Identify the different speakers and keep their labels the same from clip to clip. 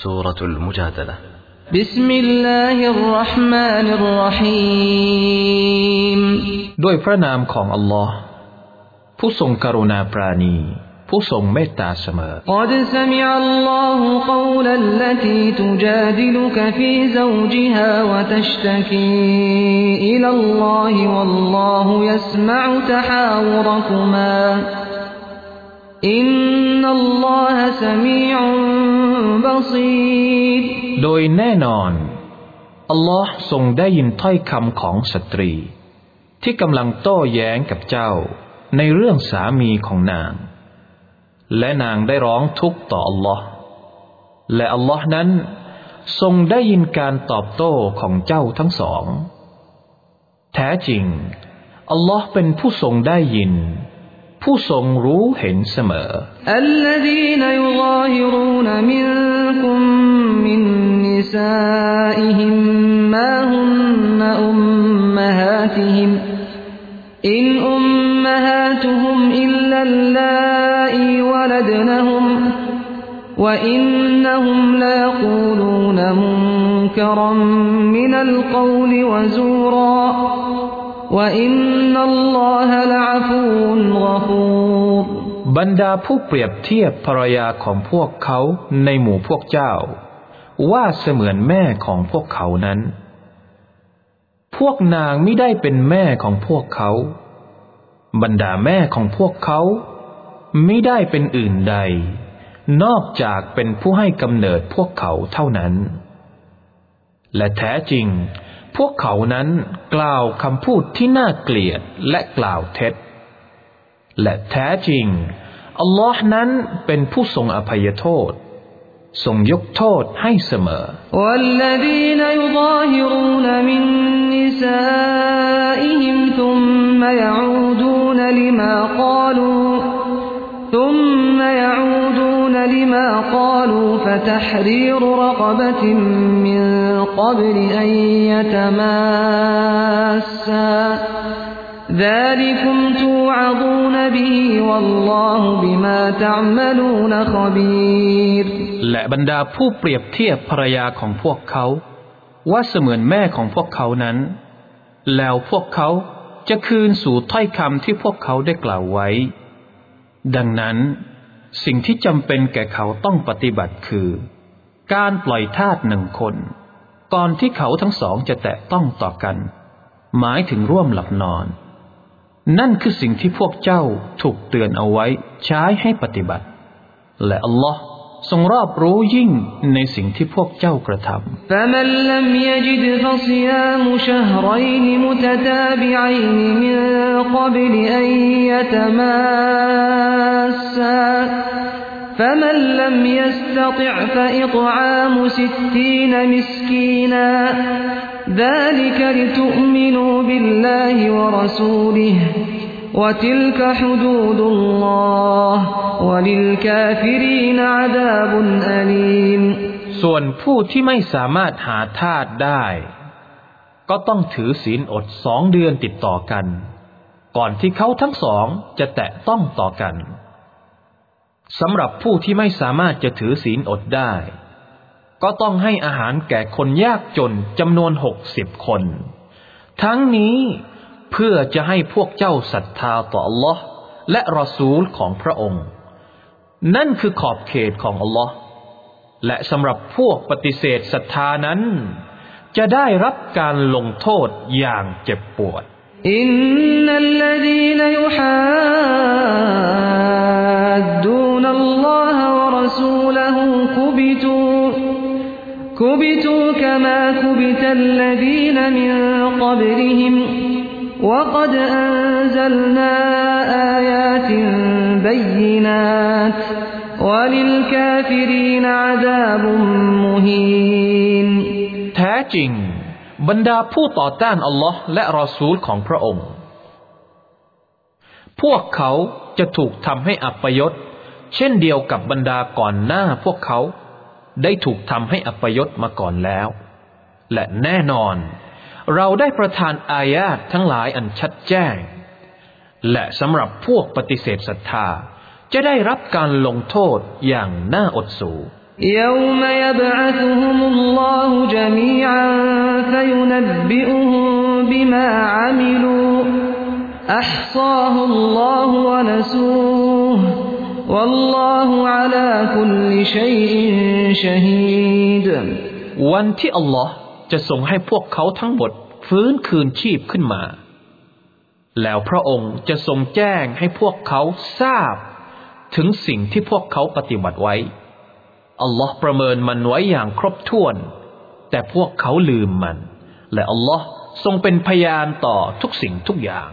Speaker 1: سورة المجادلة بسم الله الرحمن الرحيم ด้วยพระนามของ Allah ผู้ทรงกรุณาปราณีผู้ทรงเมตตาเสมอ قد
Speaker 2: سمع الله قول التي تجادلك في زوجها وتشتكي إلى الله والله يسمع تحاوركما إن الله سميع ب ซ
Speaker 1: ีดโดยแน่นอนอัลลอฮ์ทรงได้ยินถ้อยคำของสตรี ที่กำลังโต้แย้งกับเจ้าในเรื่องสามีของนาง และนางได้ร้องทุกข์ต่ออัลลอฮ์และอัลลอฮ์นั้น ทรงได้ยินการตอบโต้ของเจ้าทั้งสอง แท้จริงอัลลอฮ์เป็นผู้ทรงได้ยินผู้ทรงรู้เห็นเสมอ
Speaker 2: الذين يظاهرون منكم من نسائهم ما هن أمهاتهم إن أمهاتهم إلا اللائي ولدنهم وإنهم ليقولون منكرا من القول وزورا บ
Speaker 1: รรดาผู้เปรียบเทียบภรรยาของพวกเขาในหมู่พวกเจ้า ว่าเสมือนแม่ของพวกเขานั้น พวกนางไม่ได้เป็นแม่ของพวกเขา บรรดาแม่ของพวกเขาไม่ได้เป็นอื่นใด นอกจากเป็นผู้ให้กำเนิดพวกเขาเท่านั้น และแท้จริงพวกเขานั้นกล่าวคำพูดที่น่าเกลียดและกล่าวเท็จ และแท้จริงอัลลอฮ์นั้นเป็นผู้ทรงอภัยโทษทรงยกโทษให้เสมอ والذين يظاهرون
Speaker 2: من
Speaker 1: نسائهم ثم يعودون
Speaker 2: لما قالوا ثم يعودون لما قالوا فتحرير رقبة من قبل أن يتماسا
Speaker 1: ذلكم توعظون به والله بما تعملون خبير และบรรดาผู้เปรียบเทียบภรรยาของพวกเขา ว่าเสมือนแม่ของพวกเขานั้น แล้วพวกเขาจะคืนสู่ถ้อยคำที่พวกเขาได้กล่าวไว้ ดังนั้น สิ่งที่จำเป็นแก่เขาต้องปฏิบัติคือ การปล่อยทาสหนึ่งคนก่อนที่เขาทั้งสองจะแตะต้องต่อกัน หมายถึงร่วมหลับนอน นั่นคือสิ่งที่พวกเจ้าถูกเตือนเอาไว้ใช้ให้ปฏิบัติ และอัลลอฮ์ทรงรอบรู้ยิ่งในสิ่งที่พวกเจ้ากระท
Speaker 2: ำดั فمن لم يستطع فإطعام ستين مسكينا ذلك لتؤمنوا بالله ورسوله
Speaker 1: وتلك حدود الله
Speaker 2: وللكافرين عذاب
Speaker 1: أليم ส่วนผู้ที่ไม่สามารถหาทาสได้ ก็ต้องถือศีลอดสองเดือนติดต่อกัน ก่อนที่เขาทั้งสองจะแตะต้องต่อกันสำหรับผู้ที่ไม่สามารถจะถือศีลอดได้ ก็ต้องให้อาหารแก่คนยากจนจำนวนหกสิบคน ทั้งนี้เพื่อจะให้พวกเจ้าศรัทธาต่ออัลลอ์และรอซูลของพระองค์ นั่นคือขอบเขตของอลลอฮ์และสำหรับพวกปฏิเสธศรัทธานั้น จะได้รับการลงโทษอย่างเจ็บปวด
Speaker 2: อินนัลลดีนยุฮา ورسوله كبتوا كبتوا كما كبت الذين من قبلهم وقد أنزلنا آيات بينات وللكافرين عذاب مهين แท้จ
Speaker 1: ริง บรรดาผู้ต่อต้านอัลลอฮ์และรอซูลของพระองค์ พวกเขาจะถูกทำให้อับปยศเช่นเดียวกับบรรดาก่อนหน้าพวกเขา ได้ถูกทำให้อัยศมาก่อนแล้ว และแน่นอน เราได้ประทานอายาททั้งหลายอันชัดแจ้ง และสำหรับพวกปฏิเสธศรัทธาจะได้รับการลงโทษอย่างน่าอดสู
Speaker 2: يوم يبعثهم الله جميعا فينبئهم بما عملوا أحصاه الله ونسوه والله على كل شيء شهيد
Speaker 1: วันที่อัลลอฮ์จะส่งให้พวกเขาทั้งหมดฟื้นคืนชีพขึ้นมา แล้วพระองค์จะทรงแจ้งให้พวกเขาทราบ ถึงสิ่งที่พวกเขาปฏิบัติไว้อัลลอฮ์ประเมินมันไว้อย่างครบถ้วน แต่พวกเขาลืมมัน และอัลลอฮ์ทรงเป็นพยานต่อทุกสิ่งทุกอ
Speaker 2: ย
Speaker 1: ่าง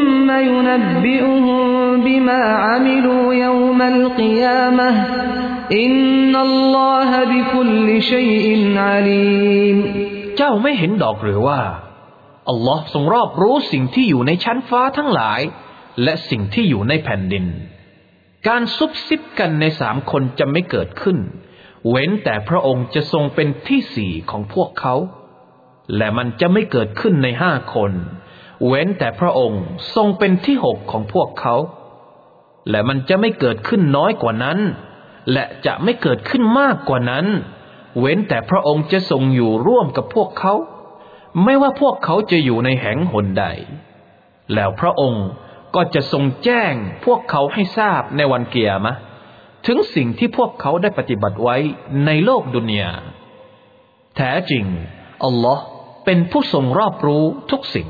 Speaker 2: ينبئهم بما عملوا يوم القيامة إن الله
Speaker 1: بكل شيء عليم เจ้าไม่เห็นดอกหรือว่าอัลลอฮ์ทรงรอบรู้สิ่งที่อยู่ในชั้นฟ้าทั้งหลายและสิ่งที่อยู่ในแผ่นดิน การซุบซิบกันในสามคนจะไม่เกิดขึ้น เว้นแต่พระองค์จะทรงเป็นที่สี่ของพวกเขา และมันจะไม่เกิดขึ้นในห้าคนเว้นแต่พระองค์ทรงเป็นที่หกของพวกเขา และมันจะไม่เกิดขึ้นน้อยกว่านั้น และจะไม่เกิดขึ้นมากกว่านั้น เว้นแต่พระองค์จะทรงอยู่ร่วมกับพวกเขา ไม่ว่าพวกเขาจะอยู่ในแห่งหนใด แล้วพระองค์ก็จะทรงแจ้งพวกเขาให้ทราบในวันเกียรมะ ถึงสิ่งที่พวกเขาได้ปฏิบัติไว้ในโลกดุนยาแท้จริง อัลลอฮ์เป็นผู้ทรงรอบรู้ทุก
Speaker 2: สิ่
Speaker 1: ง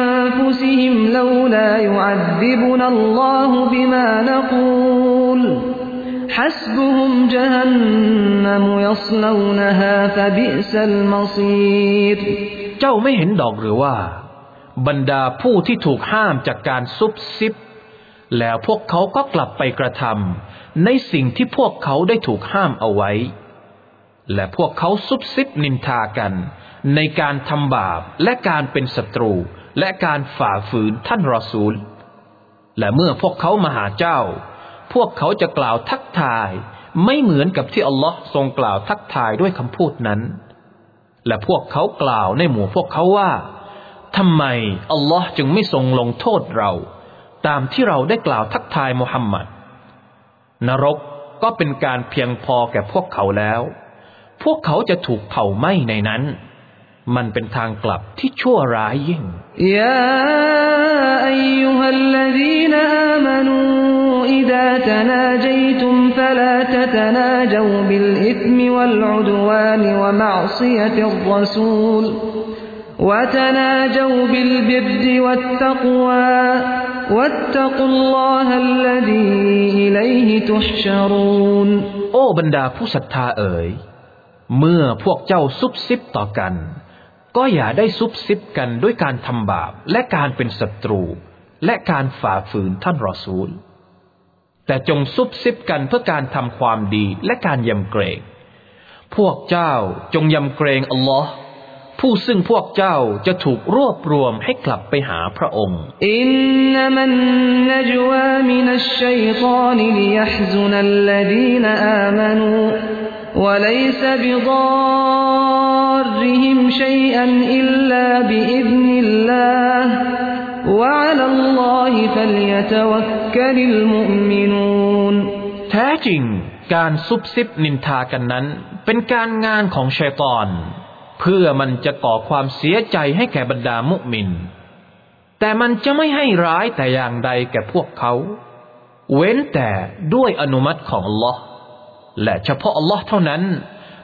Speaker 2: أنفسهم لولا يعذبنا الله بما نقول حسبهم
Speaker 1: جهنم يصلونها فبئس المصير เจ้าไม่เห็นดอกหรือว่า บรรดาผู้ที่ถูกห้ามจากการซุบซิบ แล้วพวกเขาก็กลับไปกระทำ ในสิ่งที่พวกเขาได้ถูกห้ามเอาไว้ และพวกเขาซุบซิบนินทากันในการทำบาปและการเป็นศัตรูและการฝ่าฝืนท่านรอซูล และเมื่อพวกเขามาหาเจ้า พวกเขาจะกล่าวทักทายไม่เหมือนกับที่อัลลอฮ์ทรงกล่าวทักทายด้วยคำพูดนั้น และพวกเขากล่าวในหมู่พวกเขาว่า ทำไมอัลลอฮ์จึงไม่ทรงลงโทษเรา ตามที่เราได้กล่าวทักทายมุฮัมมัดนรกก็เป็นการเพียงพอแก่พวกเขาแล้ว พวกเขาจะถูกเผาไหม้ในนั้นมันเป็นทางกลับที่ชั่วร้ายยิ่งยาอายุฮัล
Speaker 2: ลดีนอามานูอิดาตนาจัยตุมฟลาตตนาจูบิลอิทมิวัลอุดวานวะมอซียติรสูลวตนาจูบ و ت ن ิ ج و ا بالبر ว ا ل ت ق و ى
Speaker 1: واتقوا الله الذي إليه ت ح ش รูนโอ้บรรดาผู้ศรัทธาเอ๋ย เมื่อพวกเจ้าซุบซิบต่อกันก็อย่าได้ซุบซิบกันด้วยการทำบาปและการเป็นศัตรู และการฝ่าฝืนท่านรอซูล แต่จงซุบซิบกันเพื่อการทำความดีและการยำเกรง พวกเจ้าจงยำเกรงอัลลอฮ์ผู้ซึ่งพวกเจ้าจะถูกรวบรวมให้กลับไปหาพระองค์ อินนามันนจวามินัชชัยตานลิยฮ
Speaker 2: ซุนัลลดีนอามานูวะลัยบิดา ضرهم شيئا إلا بإذن الله وعلى الله فليتوكل المؤمنون
Speaker 1: แท้จริง การซุบซิบนินทากันนั้น เป็นการงานของชัยตอน เพื่อมันจะก่อความเสียใจให้แก่บรรดามุมิน แต่มันจะไม่ให้ร้ายแต่อย่างใดแก่พวกเขา เว้นแต่ด้วยอนุมัติของลอ์และเฉพาะลอ์เท่านั้น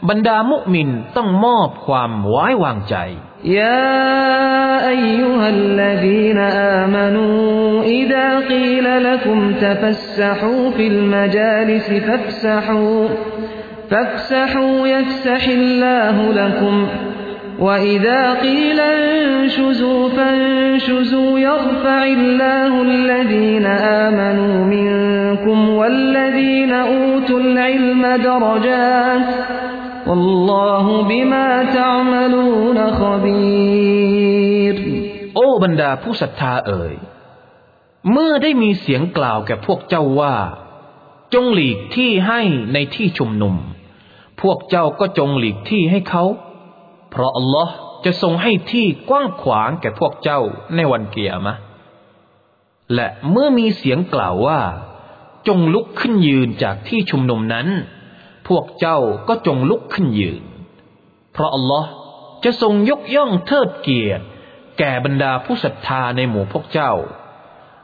Speaker 1: يا
Speaker 2: أيها الذين آمنوا إذا قيل لكم تفسحوا في المجالس فافسحوا فافسحوا يفسح الله لكم وإذا قيل انشزوا فانشزوا يرفع الله الذين آمنوا منكم والذين أوتوا العلم درجات โอ
Speaker 1: ้บรรดาผู้ศรัทธาเอ่ยเมื่อได้มีเสียงกล่าวแก่พวกเจ้าว่า จงหลีกที่ให้ในที่ชุมนุม พวกเจ้าก็จงหลีกที่ให้เขา เพราะอัลลอฮ์จะทรงให้ที่กว้างขวางแก่พวกเจ้าในวันเกียร์มะและเมื่อมีเสียงกล่าวว่า จงลุกขึ้นยืนจากที่ชุมนุมนั้นพวกเจ้าก็จงลุกขึ้นยืน เพราะอัลลอฮ์จะทรงยกย่องเทิดเกียรติ แก่บรรดาผู้ศรัทธาในหมู่พวกเจ้า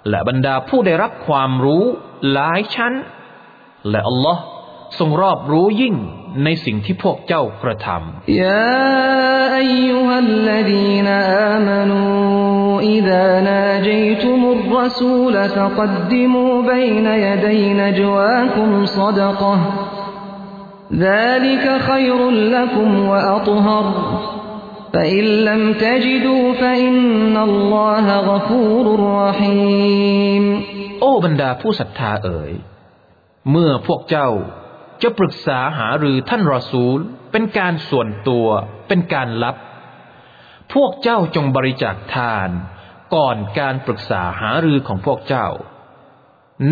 Speaker 1: และบรรดาผู้ได้รับความรู้หลายชั้น และอัลลอฮ์ทรงรอบรู้ยิ่งในสิ่งที่พวกเจ้ากระทำ ยาอายุฮัลลดีนอามานู อิดานาจ
Speaker 2: ัตุมุรสูลฟักัดดิมูบยนยดัยนจวาคุมซดกะ ذلك خير لكم وأطهر فإن لم تجدوا فإن الله غفور رحيم
Speaker 1: โอ้บรรดาผู้ศรัทธาเอ๋ยเมื่อพวกเจ้าจะปรึกษาหารือท่านรอซูล เป็นการส่วนตัว เป็นการลับ พวกเจ้าจงบริจาคทานก่อนการปรึกษาหารือของพวกเจ้า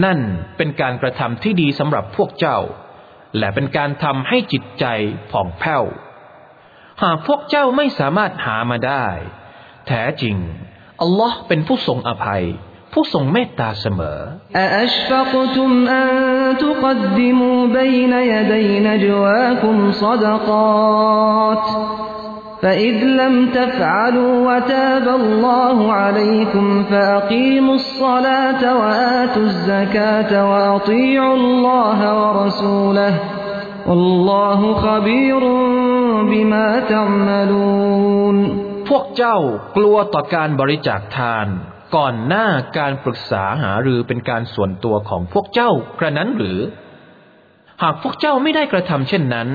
Speaker 1: นั่นเป็นการกระทำที่ดีสำหรับพวกเจ้าและเป็นการทำให้จิตใจผ่องแผ้ว หากพวกเจ้าไม่สามารถหามาได้ แท้จริง อัลลอฮ์เป็นผู้ทรงอภัย ผู้ทรงเมตตาเสมออัชฟักตุมอันตุกัดดิมูบยนยดัยนจวาคุม
Speaker 2: ซดกาต فإذ لم تفعلوا وتاب الله عليكم فأقيموا الصلاة وآتوا الزكاة وأطيعوا الله ورسوله والله خبير بما تعملون
Speaker 1: พวกเจ้ากลัวต่อการบริจาคทานก่อนหน้าการปรึกษาหารือเป็นการส่วนตัวของพวกเจ้า กระนั้นหรือ หากพวกเจ้าไม่ได้กระทำเช่นนั้น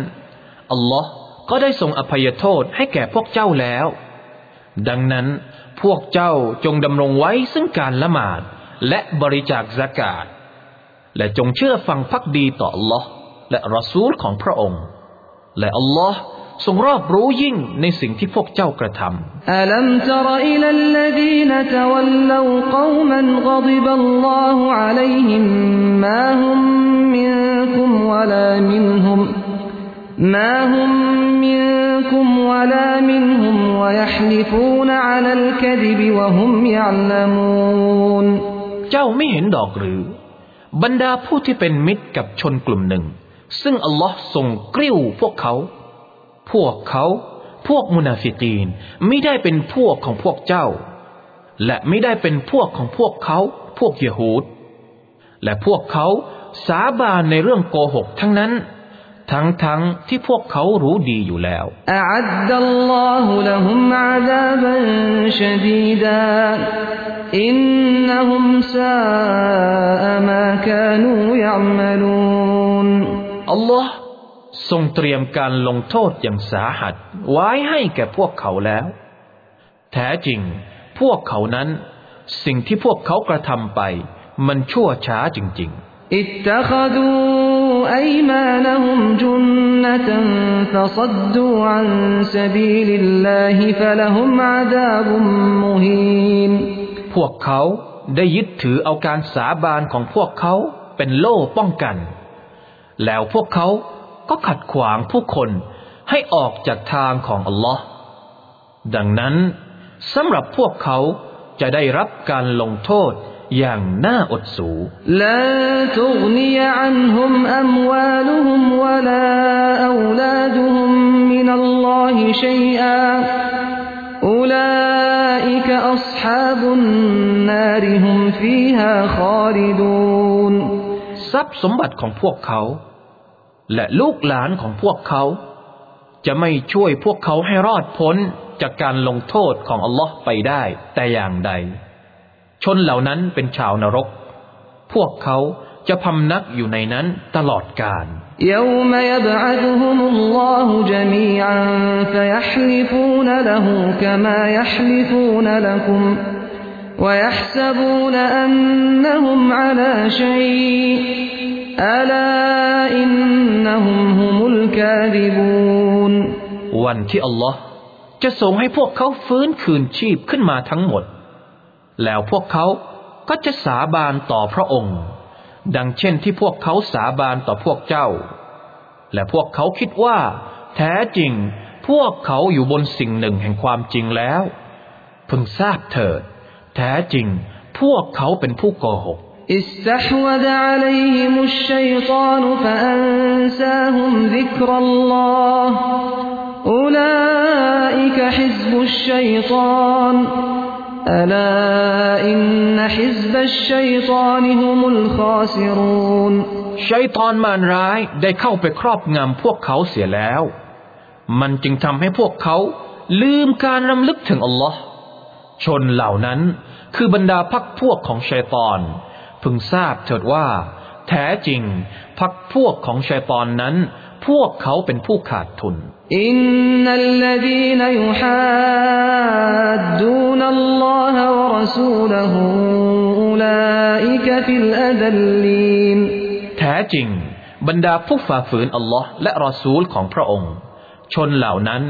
Speaker 1: อัลลอฮ์ก็ได้ทรงอภัยโทษให้แก่พวกเจ้าแล้ว ดังนั้น พวกเจ้าจงดำรงไว้ ซึ่งการละหมาด และบริจาคสกาศ และจงเชื่อฟังพักดีต่ออลลอฮ์และรอซูลของพระองค์ และอัลลอฮ์ทรงรอบรู้ยิ่ง ในสิ่งที่พวกเจ้ากระทำอัลัมตรอิลัลดีนตว
Speaker 2: ัลลูก
Speaker 1: วมันกฎบัลลอฮุอะลัยฮ
Speaker 2: ิมมาฮุมมินคุมวะลามินฮุม ما هم منكم ولا منهم ويحلفون على الكذب وهم
Speaker 1: يعلمون เจ้าไม่เห็นดอกหรือ บรรดาผู้ที่เป็นมิตรกับชนกลุ่มหนึ่ง ซึ่งอัลลอฮ์ทรงกริ้วพวกเขา พวกเขา พวกมุนาฟิกีนไม่ได้เป็นพวกของพวกเจ้า และไม่ได้เป็นพวกของพวกเขา พวกเยโฮดและพวกเขาสาบานในเรื่องโกหกทั้งนั้นทั้งทั้งที่พวกเขารู้ดีอ
Speaker 2: ยู่แ
Speaker 1: ล้ว
Speaker 2: อัดัลลอฮุละฮุมอาดาบันชดีดาอินนะฮุมซาอามาคานูยัมล
Speaker 1: ูนอัลลอฮทรงเตรียมการลงโทษอย่างสาหัส ไว้ให้แก่พวกเขาแล้ว แท้จริง พวกเขานั้น สิ่งที่พวกเขากระทำไป มันชั่วช้าจร
Speaker 2: ิ
Speaker 1: งๆ
Speaker 2: อิตตะคดู أيمانهم جنة فصدوا عن سبيل الله فلهم عذاب
Speaker 1: مهين พวกเขาได้ยึดถือเอาการสาบานของพวกเขาเป็นโล่ป้องกัน แล้วพวกเขาก็ขัดขวางผู้คนให้ออกจากทางของอัลลอฮ์ดังนั้นสำหรับพวกเขาจะได้รับการลงโทษอย่างน่าอดส
Speaker 2: ูลาุกนียอันฮุมอัมวาลุฮุมวะลาอูลาดุฮุมมินัลลอฮิชัยอาอูลาอิกอัศฮาบุนนาริฮุมฟีฮาคริด
Speaker 1: ูนทรัพย์สมบัติของพวกเขา และลูกหลานของพวกเขา จะไม่ช่วยพวกเขาให้รอดพ้น จากการลงโทษของอัลลอฮ์ไปได้ แต่อย่างใดชนเหล่านั้นเป็นชาวนรก พวกเขาจะพำนักอยู่ในนั้นตลอดกาลวันที่อัลลอฮ์จะส่งให้พวกเขาฟื้นคืนชีพขึ้นมาทั้งหมดแล้วพวกเขาก็จะสาบานต่อพระองค์ ดังเช่นที่พวกเขาสาบานต่อพวกเจ้า และพวกเขาคิดว่าแท้จริงพวกเขาอยู่บนสิ่งหนึ่งแห่งความจริงแล้ว พึงทราบเถิดแท้จริงพวกเขาเป็นผู้โกหก استحوذ
Speaker 2: عليهم
Speaker 1: الشيطان
Speaker 2: فأنساهم ذكر الله أولئك حزب الشيطان ألا إن حزب الشيطان هم الخاسرون
Speaker 1: ชัยตอนมารร้ายได้เข้าไปครอบงำพวกเขาเสียแล้ว มันจึงทำให้พวกเขาลืมการรำลึกถึงอัลลอฮ์ชนเหล่านั้นคือบรรดาพักพวกของชัยตอน พึงทราบเถิดว่าแท้จริงพักพวกของชัยตอนนั้นพวกเขาเป็นผู้ขาดทุนอินนัลลดีนยูฮั
Speaker 2: ดดูนัลลอฮวะรสูลฮ
Speaker 1: ูอูลาอิกะฟิลอัดัล
Speaker 2: ลีน
Speaker 1: แท้จริงบรรดาผู้ฝ่าฝืนอัลลอฮ์และรอซูลของพระองค์ ชนเหล่านั้น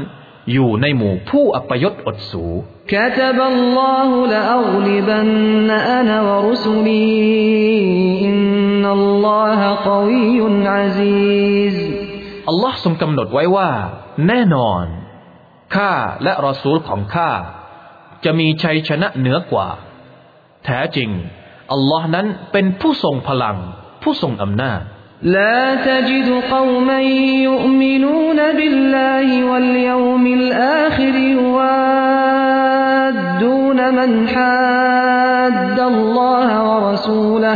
Speaker 1: อยู่ในหมู่ผู้อัปยศอดส
Speaker 2: ูะตบบััลลลลออฮุาูินนอ ت นะวะรุซูลีอินนัลลอฮะกอวียุนอะซีซ
Speaker 1: อัลลอฮ์ทรงกำหนดไว้ว่า แน่นอน ข้าและรอซูลของข้าจะมีชัยชนะเหนือกว่าแท้จริงอัลลอฮ์นั้นเป็นผู้ทรงพลัง ผู้ทรงอำนาจ لا تجد قوما يؤمنون بالله واليوم الآخر يوادون من حاد الله
Speaker 2: ورسوله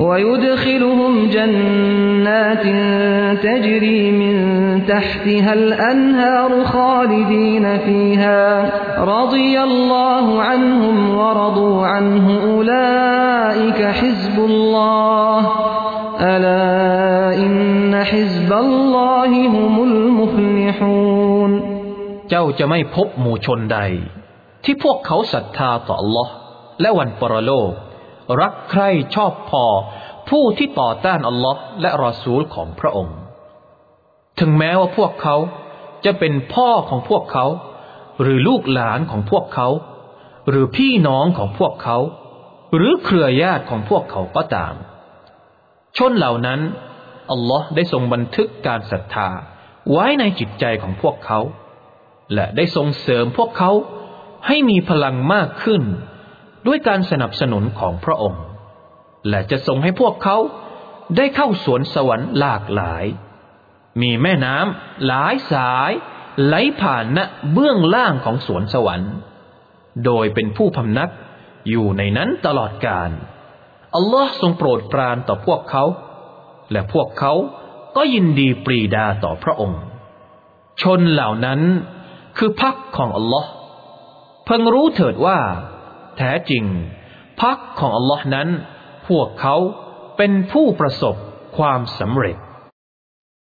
Speaker 2: ويدخلهم جنات تجري من تحتها الأنهار خالدين فيها رضي الله عنهم ورضوا عنه أولئك حزب الله ألا إن حزب الله هم المفلحون
Speaker 1: เจ้าจะไม่พบหมู่ชนใดที่พวกเขาศรัทธาต่อ Allah และวันปรโลกรักใคร่ชอบพอผู้ที่ต่อต้านอัลลอฮ์และรอซูลของพระองค์ ถึงแม้ว่าพวกเขาจะเป็นพ่อของพวกเขา หรือลูกหลานของพวกเขา หรือพี่น้องของพวกเขา หรือเครือญาติของพวกเขาก็ตาม ชนเหล่านั้น อัลลอฮ์ได้ทรงบันทึกการศรัทธาไว้ในจิตใจของพวกเขา และได้ทรงเสริมพวกเขาให้มีพลังมากขึ้นด้วยการสนับสนุนของพระองค์ และจะทรงให้พวกเขาได้เข้าสวนสวรรค์หลากหลาย มีแม่น้ำหลายสายไหลผ่านณเบื้องล่างของสวนสวรรค์ โดยเป็นผู้พำนักอยู่ในนั้นตลอดกาล อัลลอฮ์ทรงโปรดปรานต่อพวกเขา และพวกเขาก็ยินดีปรีดาต่อพระองค์ ชนเหล่านั้นคือพักของอัลลอฮ์เพิ่งรู้เถิดว่าแท้จริง พักของอัลลอฮ์นั้น พวกเขาเป็นผู้ประสบความสำเร็จ